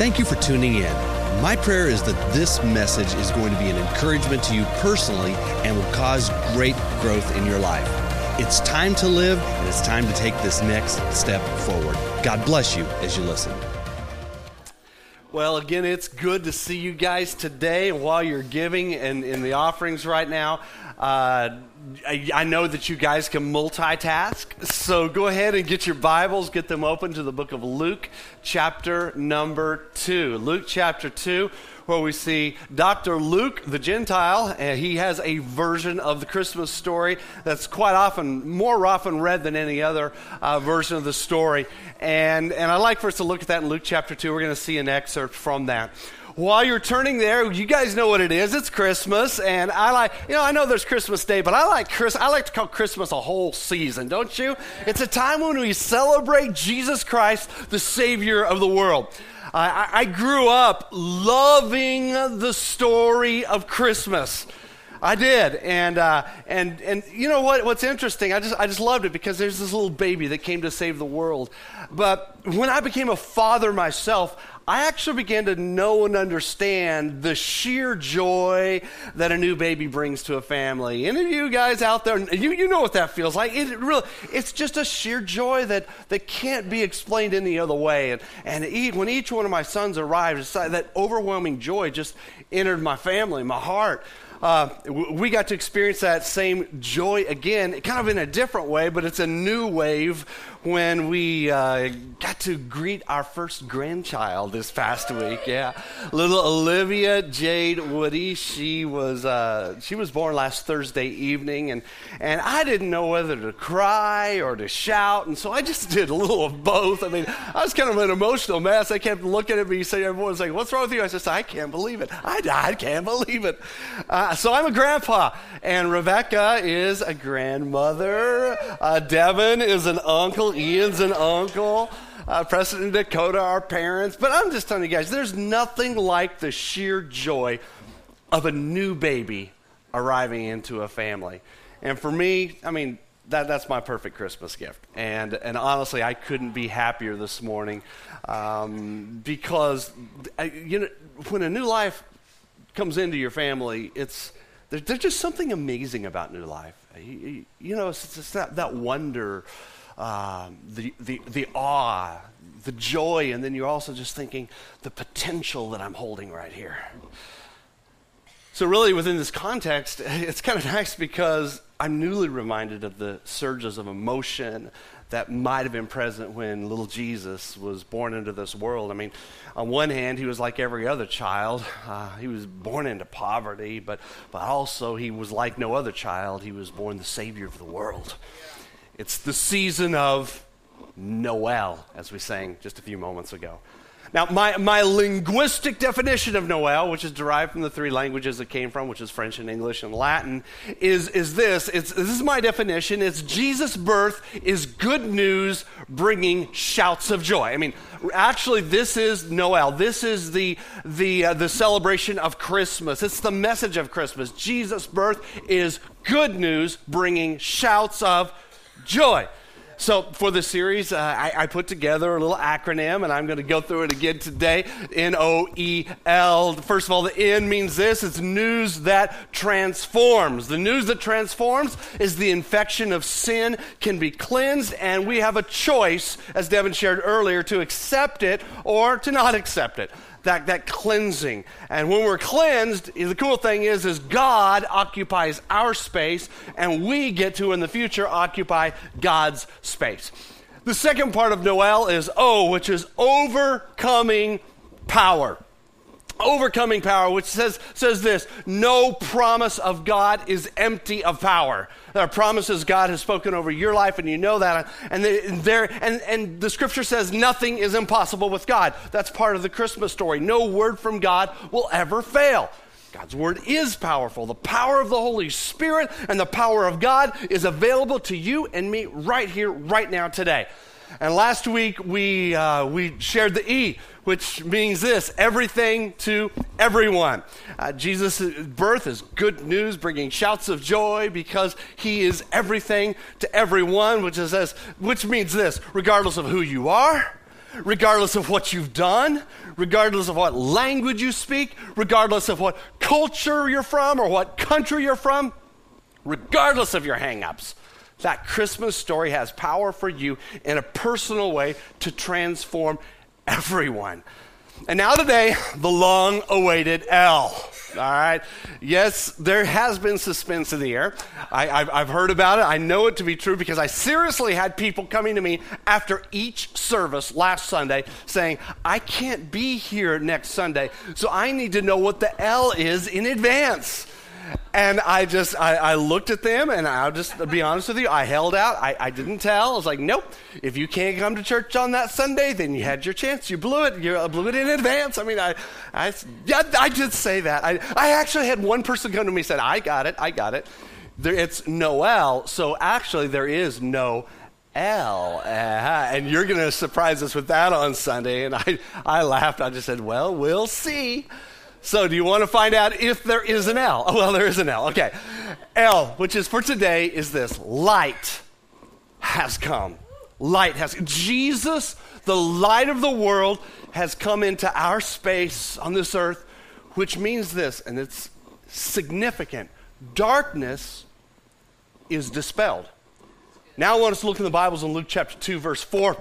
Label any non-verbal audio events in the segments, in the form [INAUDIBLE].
Thank you for tuning in. My prayer is that this message is going to be an encouragement to you personally and will cause great growth in your life. It's time to live and it's time to take this next step forward. God bless you as you listen. Well, again, it's good to see you guys today. While you're giving and in the offerings right now, uh, I, I, know that you guys can multitask. So go ahead and get your Bibles, get them open to the book of Luke, chapter number 2. Luke, chapter 2 where we see Dr. Luke, the Gentile, and he has a version of the Christmas story that's quite often, more often read than any other uh, version of the story. And, and I'd like for us to look at that in Luke chapter 2. We're going to see an excerpt from that while you're turning there, you guys know what it is. It's Christmas, and I like, you know, I know there's Christmas Day, but I like Chris. I like to call Christmas a whole season, don't you? It's a time when we celebrate Jesus Christ, the Savior of the world. I, I grew up loving the story of Christmas. I did, and uh, and and you know what? What's interesting? I just I just loved it because there's this little baby that came to save the world. But when I became a father myself, I actually began to know and understand the sheer joy that a new baby brings to a family. Any of you guys out there, you, you know what that feels like. It really, it's just a sheer joy that, that can't be explained any other way. And, and when each one of my sons arrived, that overwhelming joy just entered my family, my heart. Uh, we got to experience that same joy again, kind of in a different way, but it's a new wave when we uh, got to greet our first grandchild this past week. Yeah, little Olivia Jade Woody. She was uh, she was born last Thursday evening, and and I didn't know whether to cry or to shout, and so I just did a little of both. I mean, I was kind of an emotional mess. I kept looking at me, saying, "Everyone's like, what's wrong with you?" I said, "I can't believe it. I, I can't believe it." Uh, so I'm a grandpa, and Rebecca is a grandmother. Uh, Devin is an uncle. Ian's an uncle. Uh, Preston and Dakota are parents. But I'm just telling you guys, there's nothing like the sheer joy of a new baby arriving into a family. And for me, I mean, that, that's my perfect Christmas gift. And, and honestly, I couldn't be happier this morning um, because, you know, when a new life comes into your family, it's, there, there's just something amazing about new life. You, you know, it's, it's that, that wonder um, the, the, the awe, the joy, and then you're also just thinking the potential that I'm holding right here. So, really, within this context, [LAUGHS] it's kind of nice because I'm newly reminded of the surges of emotion that might have been present when little Jesus was born into this world. I mean, on one hand, he was like every other child. Uh, he was born into poverty, but, but also he was like no other child. He was born the Savior of the world. It's the season of Noel, as we sang just a few moments ago. Now, my, my linguistic definition of Noel, which is derived from the three languages it came from, which is French and English and Latin, is, is this. It's, this is my definition. It's Jesus' birth is good news bringing shouts of joy. I mean, actually, this is Noel. This is the, the, uh, the celebration of Christmas. It's the message of Christmas. Jesus' birth is good news bringing shouts of joy. So, for the series, uh, I, I, put together a little acronym, and I'm going to go through it again today. N O E L. First of all, the N means this it's news that transforms. The news that transforms is the infection of sin can be cleansed, and we have a choice, as Devin shared earlier, to accept it or to not accept it that, that cleansing. And when we're cleansed, the cool thing is, is God occupies our space, and we get to, in the future, occupy God's space. The second part of Noel is O, which is overcoming power overcoming power, which says, says this no promise of God is empty of power. There are promises God has spoken over your life, and you know that. And, there, and, and the scripture says nothing is impossible with God. That's part of the Christmas story. No word from God will ever fail. God's word is powerful. The power of the Holy Spirit and the power of God is available to you and me right here, right now, today. And last week we, uh, we shared the E, which means this everything to everyone. Uh, Jesus' birth is good news, bringing shouts of joy because he is everything to everyone, which, is, this, which means this regardless of who you are, regardless of what you've done, regardless of what language you speak, regardless of what culture you're from or what country you're from, regardless of your hangups. That Christmas story has power for you in a personal way to transform everyone. And now today, the long awaited L. All right. Yes, there has been suspense in the air. I, have heard about it. I know it to be true because I seriously had people coming to me after each service last Sunday saying, I can't be here next Sunday, so I need to know what the L is in advance. And I just, I, I, looked at them and I'll just be honest with you, I held out. I, I didn't tell. I was like, nope, if you can't come to church on that Sunday, then you had your chance. You blew it. You blew it in advance. I mean, I, I, yeah, I did say that. I, I actually had one person come to me and said, I got it. I got it. There, it's Noel. So actually, there is no L. Uh, and you're going to surprise us with that on Sunday. And I, I laughed. I just said, well, we'll see. So, do you want to find out if there is an L? Oh, well, there is an L. Okay. L, which is for today, is this light has come. Light has Jesus, the light of the world, has come into our space on this earth, which means this, and it's significant darkness is dispelled. Now, I want us to look in the Bibles in Luke chapter 2, verse 4.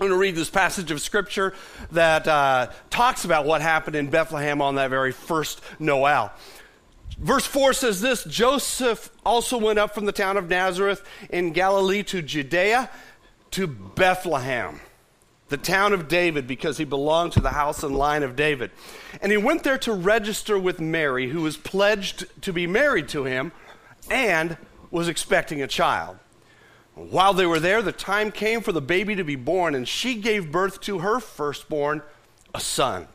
I'm going to read this passage of scripture that uh, talks about what happened in Bethlehem on that very first Noel. Verse 4 says this Joseph also went up from the town of Nazareth in Galilee to Judea to Bethlehem, the town of David, because he belonged to the house and line of David. And he went there to register with Mary, who was pledged to be married to him and was expecting a child. While they were there, the time came for the baby to be born, and she gave birth to her firstborn, a son.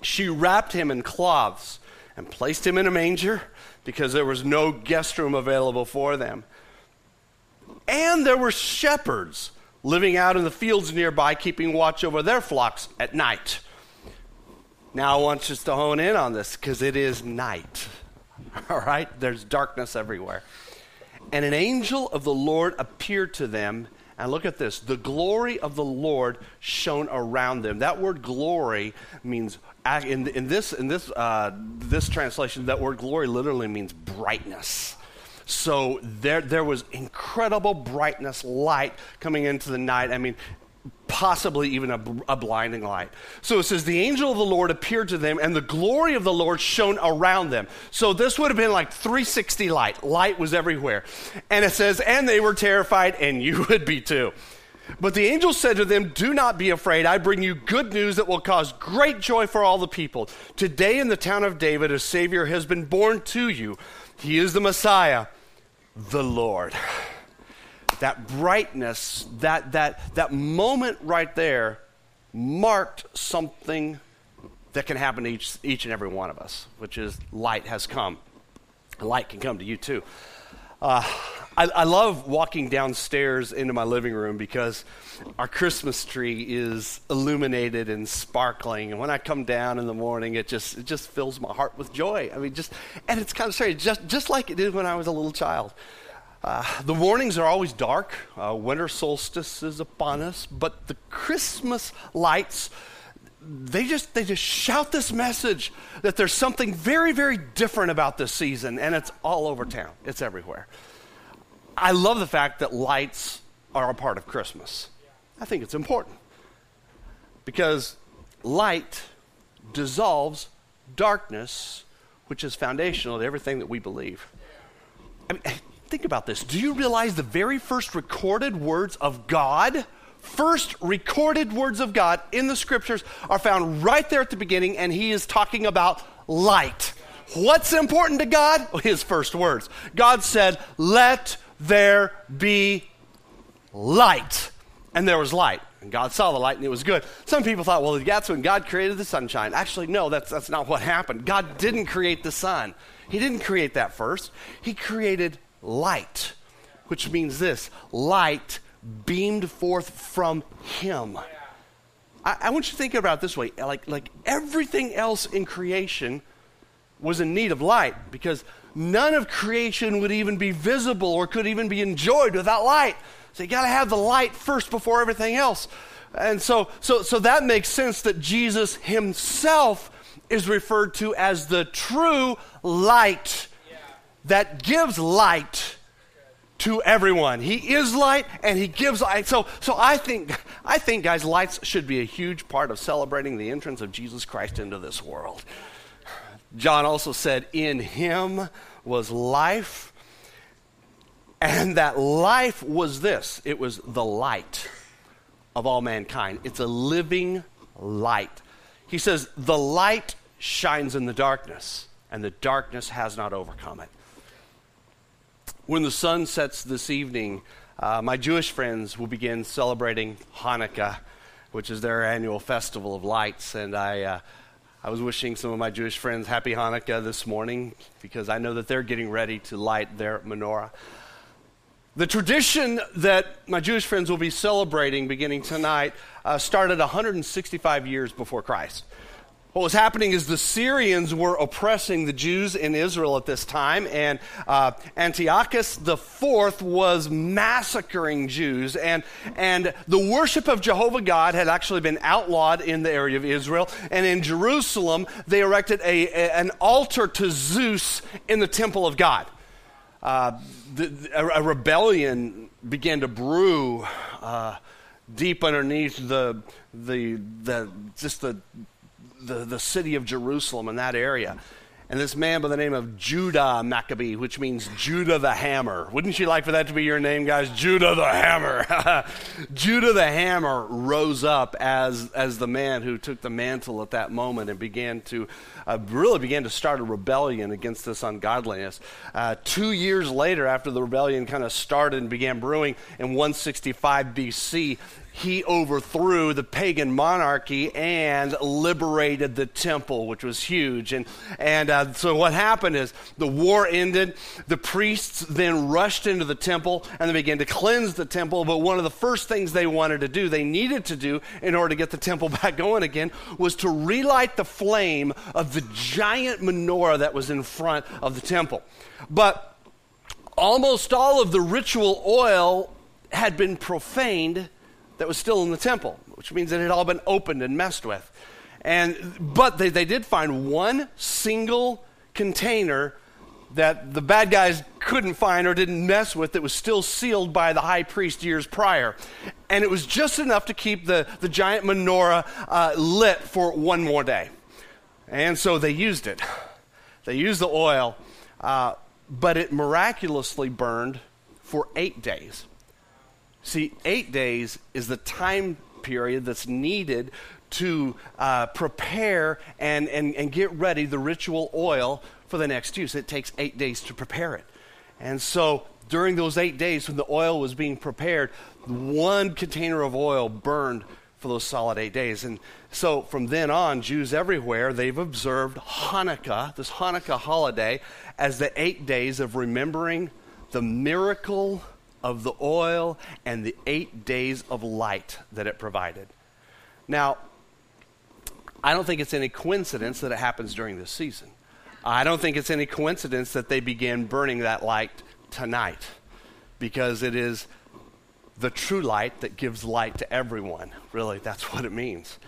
She wrapped him in cloths and placed him in a manger because there was no guest room available for them. And there were shepherds living out in the fields nearby, keeping watch over their flocks at night. Now, I want us to hone in on this because it is night. [LAUGHS] All right? There's darkness everywhere. And an angel of the Lord appeared to them. And look at this the glory of the Lord shone around them. That word glory means, in, in this, in this, uh, this translation, that word glory literally means brightness. So there, there was incredible brightness, light coming into the night. I mean, possibly even a, a, blinding light. So it says, The angel of the Lord appeared to them, and the glory of the Lord shone around them. So this would have been like 360 light. Light was everywhere. And it says, And they were terrified, and you [LAUGHS] would be too. But the angel said to them, Do not be afraid. I bring you good news that will cause great joy for all the people. Today in the town of David, a Savior has been born to you. He is the Messiah, the Lord [LAUGHS] that brightness, that, that, that moment right there marked something that can happen to each, each and every one of us, which is light has come. Light can come to you too. Uh, I, I, love walking downstairs into my living room because our Christmas tree is illuminated and sparkling. And when I come down in the morning, it just it just fills my heart with joy. I mean, just and it's kind of strange, just just like it did when I was a little child. Uh, the mornings are always dark. Uh, winter solstice is upon us, but the Christmas lights, they just, they just shout this message that there's something very, very different about this season, and it's all over town. It's everywhere. I love the fact that lights are a part of Christmas. I think it's important because light dissolves darkness, which is foundational to everything that we believe. I mean, Think about this. Do you realize the very first recorded words of God? First recorded words of God in the scriptures are found right there at the beginning, and he is talking about light. What's important to God? [LAUGHS] His first words. God said, Let there be light. And there was light. And God saw the light and it was good. Some people thought, well, that's when God created the sunshine. Actually, no, that's, that's not what happened. God didn't create the sun. He didn't create that first. He created light, which means this light beamed forth from him. I, I, want you to think about this way like, like everything else in creation was in need of light because none of creation would even be visible or could even be enjoyed without light. So you got to have the light first before everything else. And so, so, so that makes sense that Jesus himself is referred to as the true light that gives light to everyone. He is light and he gives light. So, so I think, I think, guys, lights should be a huge part of celebrating the entrance of Jesus Christ into this world. John also said, In him was life, and that life was this it was the light of all mankind. It's a living light. He says, The light shines in the darkness, and the darkness has not overcome it. When the sun sets this evening, uh, my Jewish friends will begin celebrating Hanukkah, which is their annual festival of lights. And I, uh, I was wishing some of my Jewish friends happy Hanukkah this morning because I know that they're getting ready to light their menorah. The tradition that my Jewish friends will be celebrating beginning tonight uh, started 165 years before Christ. What was happening is the Syrians were oppressing the Jews in Israel at this time, and uh, Antiochus IV was massacring Jews. And, and the worship of Jehovah God had actually been outlawed in the area of Israel. And in Jerusalem, they erected a, a an altar to Zeus in the temple of God. Uh, the, a, a, rebellion began to brew uh, deep underneath the, the, the, just the the, the city of Jerusalem in that area. And this man by the name of Judah Maccabee, which means Judah the Hammer. Wouldn't you like for that to be your name, guys? Judah the Hammer. [LAUGHS] Judah the Hammer rose up as, as the man who took the mantle at that moment and began to, uh, really began to start a rebellion against this ungodliness. Uh, two years later, after the rebellion kind of started and began brewing in 165 BC, he overthrew the pagan monarchy and liberated the temple, which was huge. And, and uh, so what happened is the war ended. The priests then rushed into the temple and they began to cleanse the temple. But one of the first things they wanted to do, they needed to do in order to get the temple [LAUGHS] back going again, was to relight the flame of the giant menorah that was in front of the temple. But almost all of the ritual oil had been profaned that was still in the temple, which means it had all been opened and messed with. And, but they, they did find one single container that the bad guys couldn't find or didn't mess with that was still sealed by the high priest years prior. And it was just enough to keep the, the giant menorah uh, lit for one more day. And so they used it. They used the oil, uh, but it miraculously burned for eight days. See, eight days is the time period that's needed to uh, prepare and, and, and get ready the ritual oil for the next use. It takes eight days to prepare it. And so during those eight days when the oil was being prepared, one container of oil burned for those solid eight days. And so from then on, Jews everywhere, they've observed Hanukkah, this Hanukkah holiday, as the eight days of remembering the miracle of the oil and the eight days of light that it provided. Now, I don't think it's any coincidence that it happens during this season. I don't think it's any coincidence that they began burning that light tonight because it is the true light that gives light to everyone. Really, that's what it means.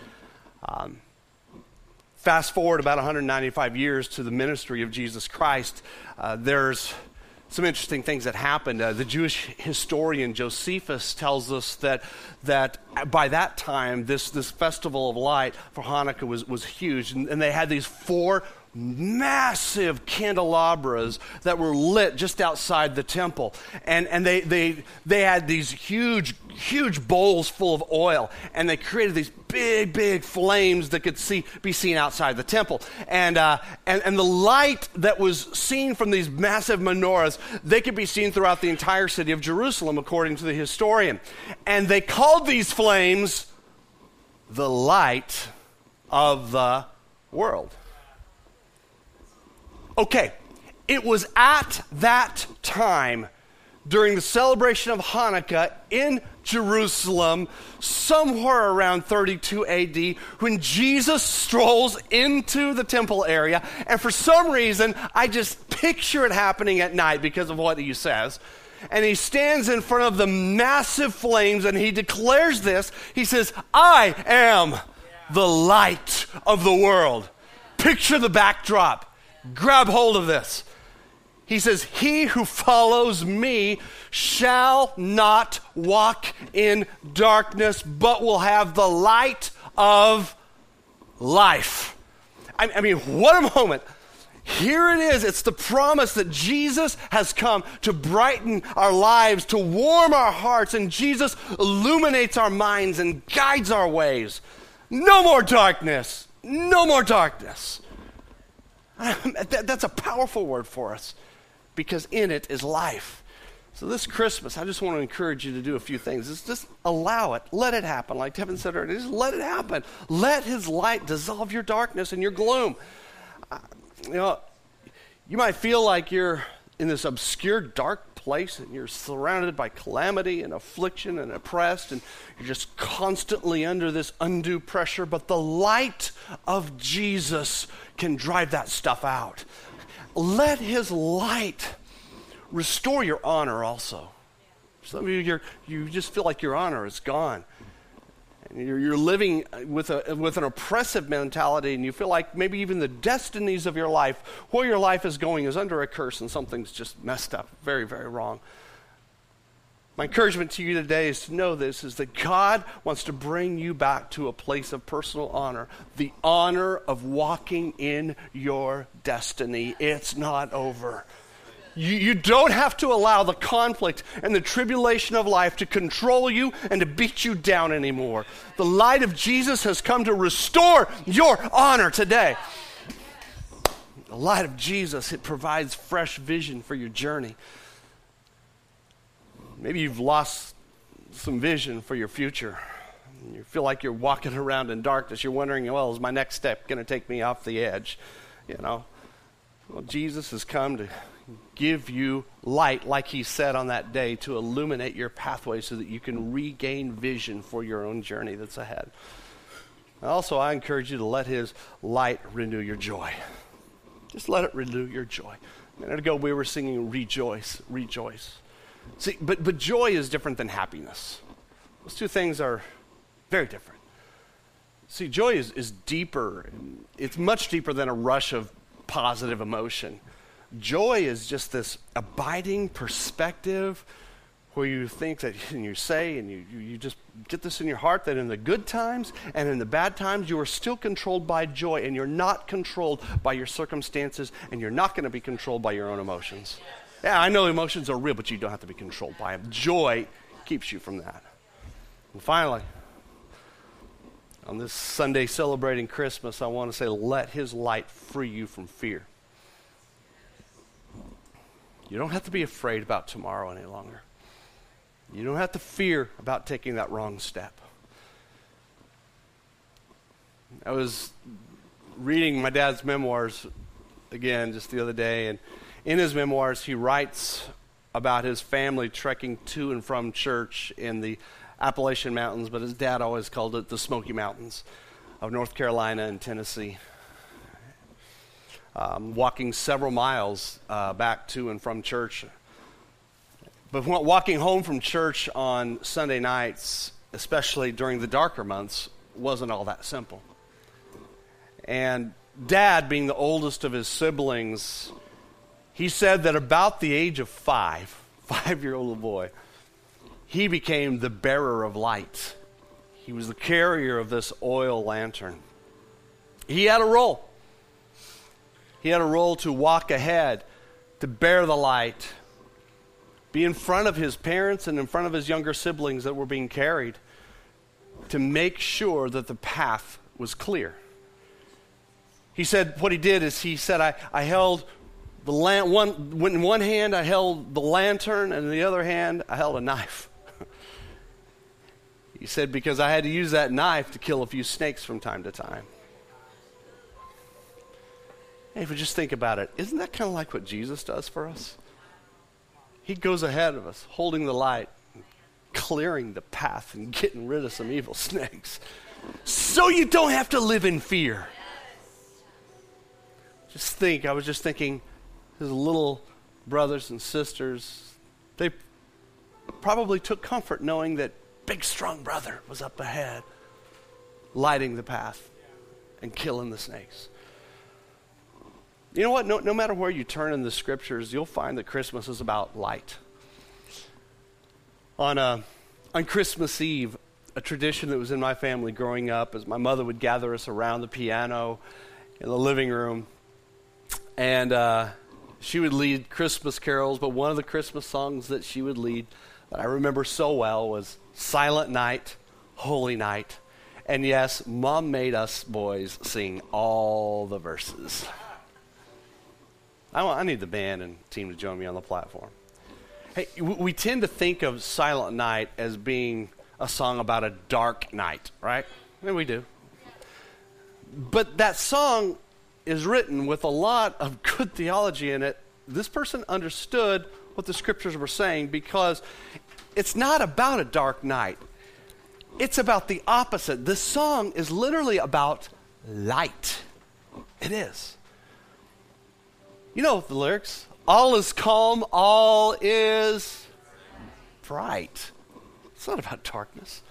Um, fast forward about 195 years to the ministry of Jesus Christ, uh, there's some interesting things that happened. Uh, the Jewish historian Josephus tells us that, that by that time, this, this festival of light for Hanukkah was, was huge. And, and they had these four massive candelabras that were lit just outside the temple. And, and they, they, they had these huge, huge bowls full of oil. And they created these big, big flames that could see, be seen outside the temple. And, uh, and, and the light that was seen from these massive menorahs, they could be seen throughout the entire city of Jerusalem, according to the historian. And they called these flames the light of the world. Okay, it was at that time during the celebration of Hanukkah in Jerusalem, somewhere around 32 AD, when Jesus strolls into the temple area. And for some reason, I just picture it happening at night because of what he says. and he stands in front of the massive flames and he declares this. He says, I am the light of the world. Picture the backdrop. Grab hold of this. He says, He who follows me shall not walk in darkness, but will have the light of life. I, I mean, what a moment. Here it is. It's the promise that Jesus has come to brighten our lives, to warm our hearts, and Jesus illuminates our minds and guides our ways. No more darkness. No more darkness. [LAUGHS] That's a powerful word for us because in it is life. So this Christmas, I just want to encourage you to do a few things. Just, allow it. Let it happen. Like Kevin said earlier, just let it happen. Let his light dissolve your darkness and your gloom. Uh, you know, you might feel like you're in this obscure, dark place and you're surrounded by calamity and affliction and oppressed and you're just constantly under this undue pressure, but the light of Jesus can drive that stuff out. Let his light restore your honor also. Some of you, you just feel like your honor is gone. And you're, you're living with, a, with an oppressive mentality, and you feel like maybe even the destinies of your life, where your life is going, is under a curse, and something's just messed up, very, very wrong. My encouragement to you today is to know this is that God wants to bring you back to a place of personal honor, the honor of walking in your destiny. It's not over. You, you don't have to allow the conflict and the tribulation of life to control you and to beat you down anymore. The light of Jesus has come to restore your honor today. The light of Jesus, it provides fresh vision for your journey. Maybe you've lost some vision for your future. You feel like you're walking around in darkness. You're wondering, well, is my next step going to take me off the edge? You know, well, Jesus has come to give you light, like he said on that day, to illuminate your pathway so that you can regain vision for your own journey that's ahead. Also, I encourage you to let his light renew your joy. Just let it renew your joy. A minute ago, we were singing Rejoice, Rejoice. See, but, but joy is different than happiness. Those two things are very different. See, joy is, is deeper. It's much deeper than a rush of positive emotion. Joy is just this abiding perspective where you think that, [LAUGHS] and you say, and you, you just get this in your heart that in the good times and in the bad times, you are still controlled by joy, and you're not controlled by your circumstances, and you're not going to be controlled by your own emotions. Yeah, I know emotions are real, but you don't have to be controlled by them. Joy keeps you from that. And finally, on this Sunday celebrating Christmas, I want to say, let His light free you from fear. You don't have to be afraid about tomorrow any longer. You don't have to fear about taking that wrong step. I was reading my dad's memoirs again just the other day, and in his memoirs, he writes about his family trekking to and from church in the Appalachian Mountains, but his dad always called it the Smoky Mountains of North Carolina and Tennessee um, walking several miles uh, back to and from church. But walking home from church on Sunday nights, especially during the darker months, wasn't all that simple. And dad, being the oldest of his siblings, he said that about the age of five, [LAUGHS] five year old boy, he became the bearer of light. He was the carrier of this oil lantern. He had a role. He had a role to walk ahead, to bear the light, be in front of his parents and in front of his younger siblings that were being carried, to make sure that the path was clear. He said, what he did is he said, I, I held the lan- one, in one hand I held the lantern, and in the other hand I held a knife. [LAUGHS] he said, because I had to use that knife to kill a few snakes from time to time. Hey, if we just think about it, isn't that kind of like what Jesus does for us? He goes ahead of us, holding the light, clearing the path, and getting rid of some evil [LAUGHS] snakes. So you don't have to live in fear. Just think, I was just thinking, his little brothers and sisters, they probably took comfort knowing that big, strong brother was up ahead, lighting the path and killing the snakes. You know what? No, no matter where you turn in the scriptures, you'll find that Christmas is about light. On, uh, on Christmas Eve, a tradition that was in my family growing up is my mother would gather us around the piano in the living room, and uh, she would lead Christmas carols. But one of the Christmas songs that she would lead that I remember so well was Silent Night, Holy Night. And yes, mom made us boys sing all the verses. I, want, I need the band and team to join me on the platform. Hey, we tend to think of Silent Night as being a song about a dark night, right? And we do. But that song is written with a lot of good theology in it. This person understood what the scriptures were saying because it's not about a dark night. It's about the opposite. This song is literally about light. It is. You know the lyrics. All is calm, all is bright. It's not about darkness.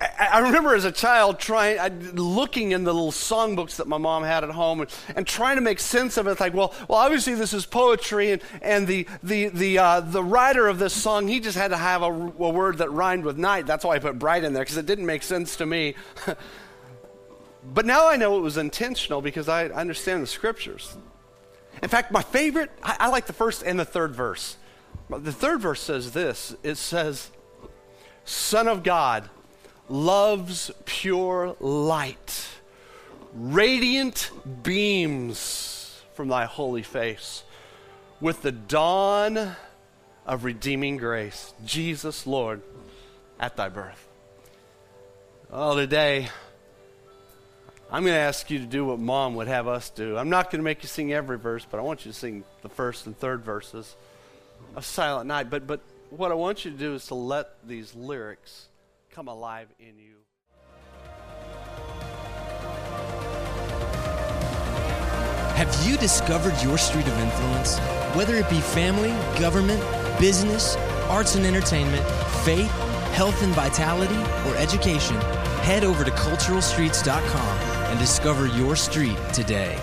I, I remember as a child trying, I, looking in the little songbooks that my mom had at home and, and trying to make sense of it. Like, well, well, obviously this is poetry, and, and the, the, the, uh, the writer of this song, he just had to have a, a word that rhymed with night. That's why I put bright in there, because it didn't make sense to me. [LAUGHS] but now I know it was intentional because I understand the scriptures. In fact, my favorite, I, I like the first and the third verse. The third verse says this it says, Son of God, loves pure light, radiant beams from thy holy face, with the dawn of redeeming grace, Jesus, Lord, at thy birth. Oh, today, I'm going to ask you to do what mom would have us do. I'm not going to make you sing every verse, but I want you to sing the first and third verses of Silent Night. But, but what I want you to do is to let these lyrics come alive in you. Have you discovered your street of influence? Whether it be family, government, business, arts and entertainment, faith, health and vitality, or education, head over to culturalstreets.com and discover your street today.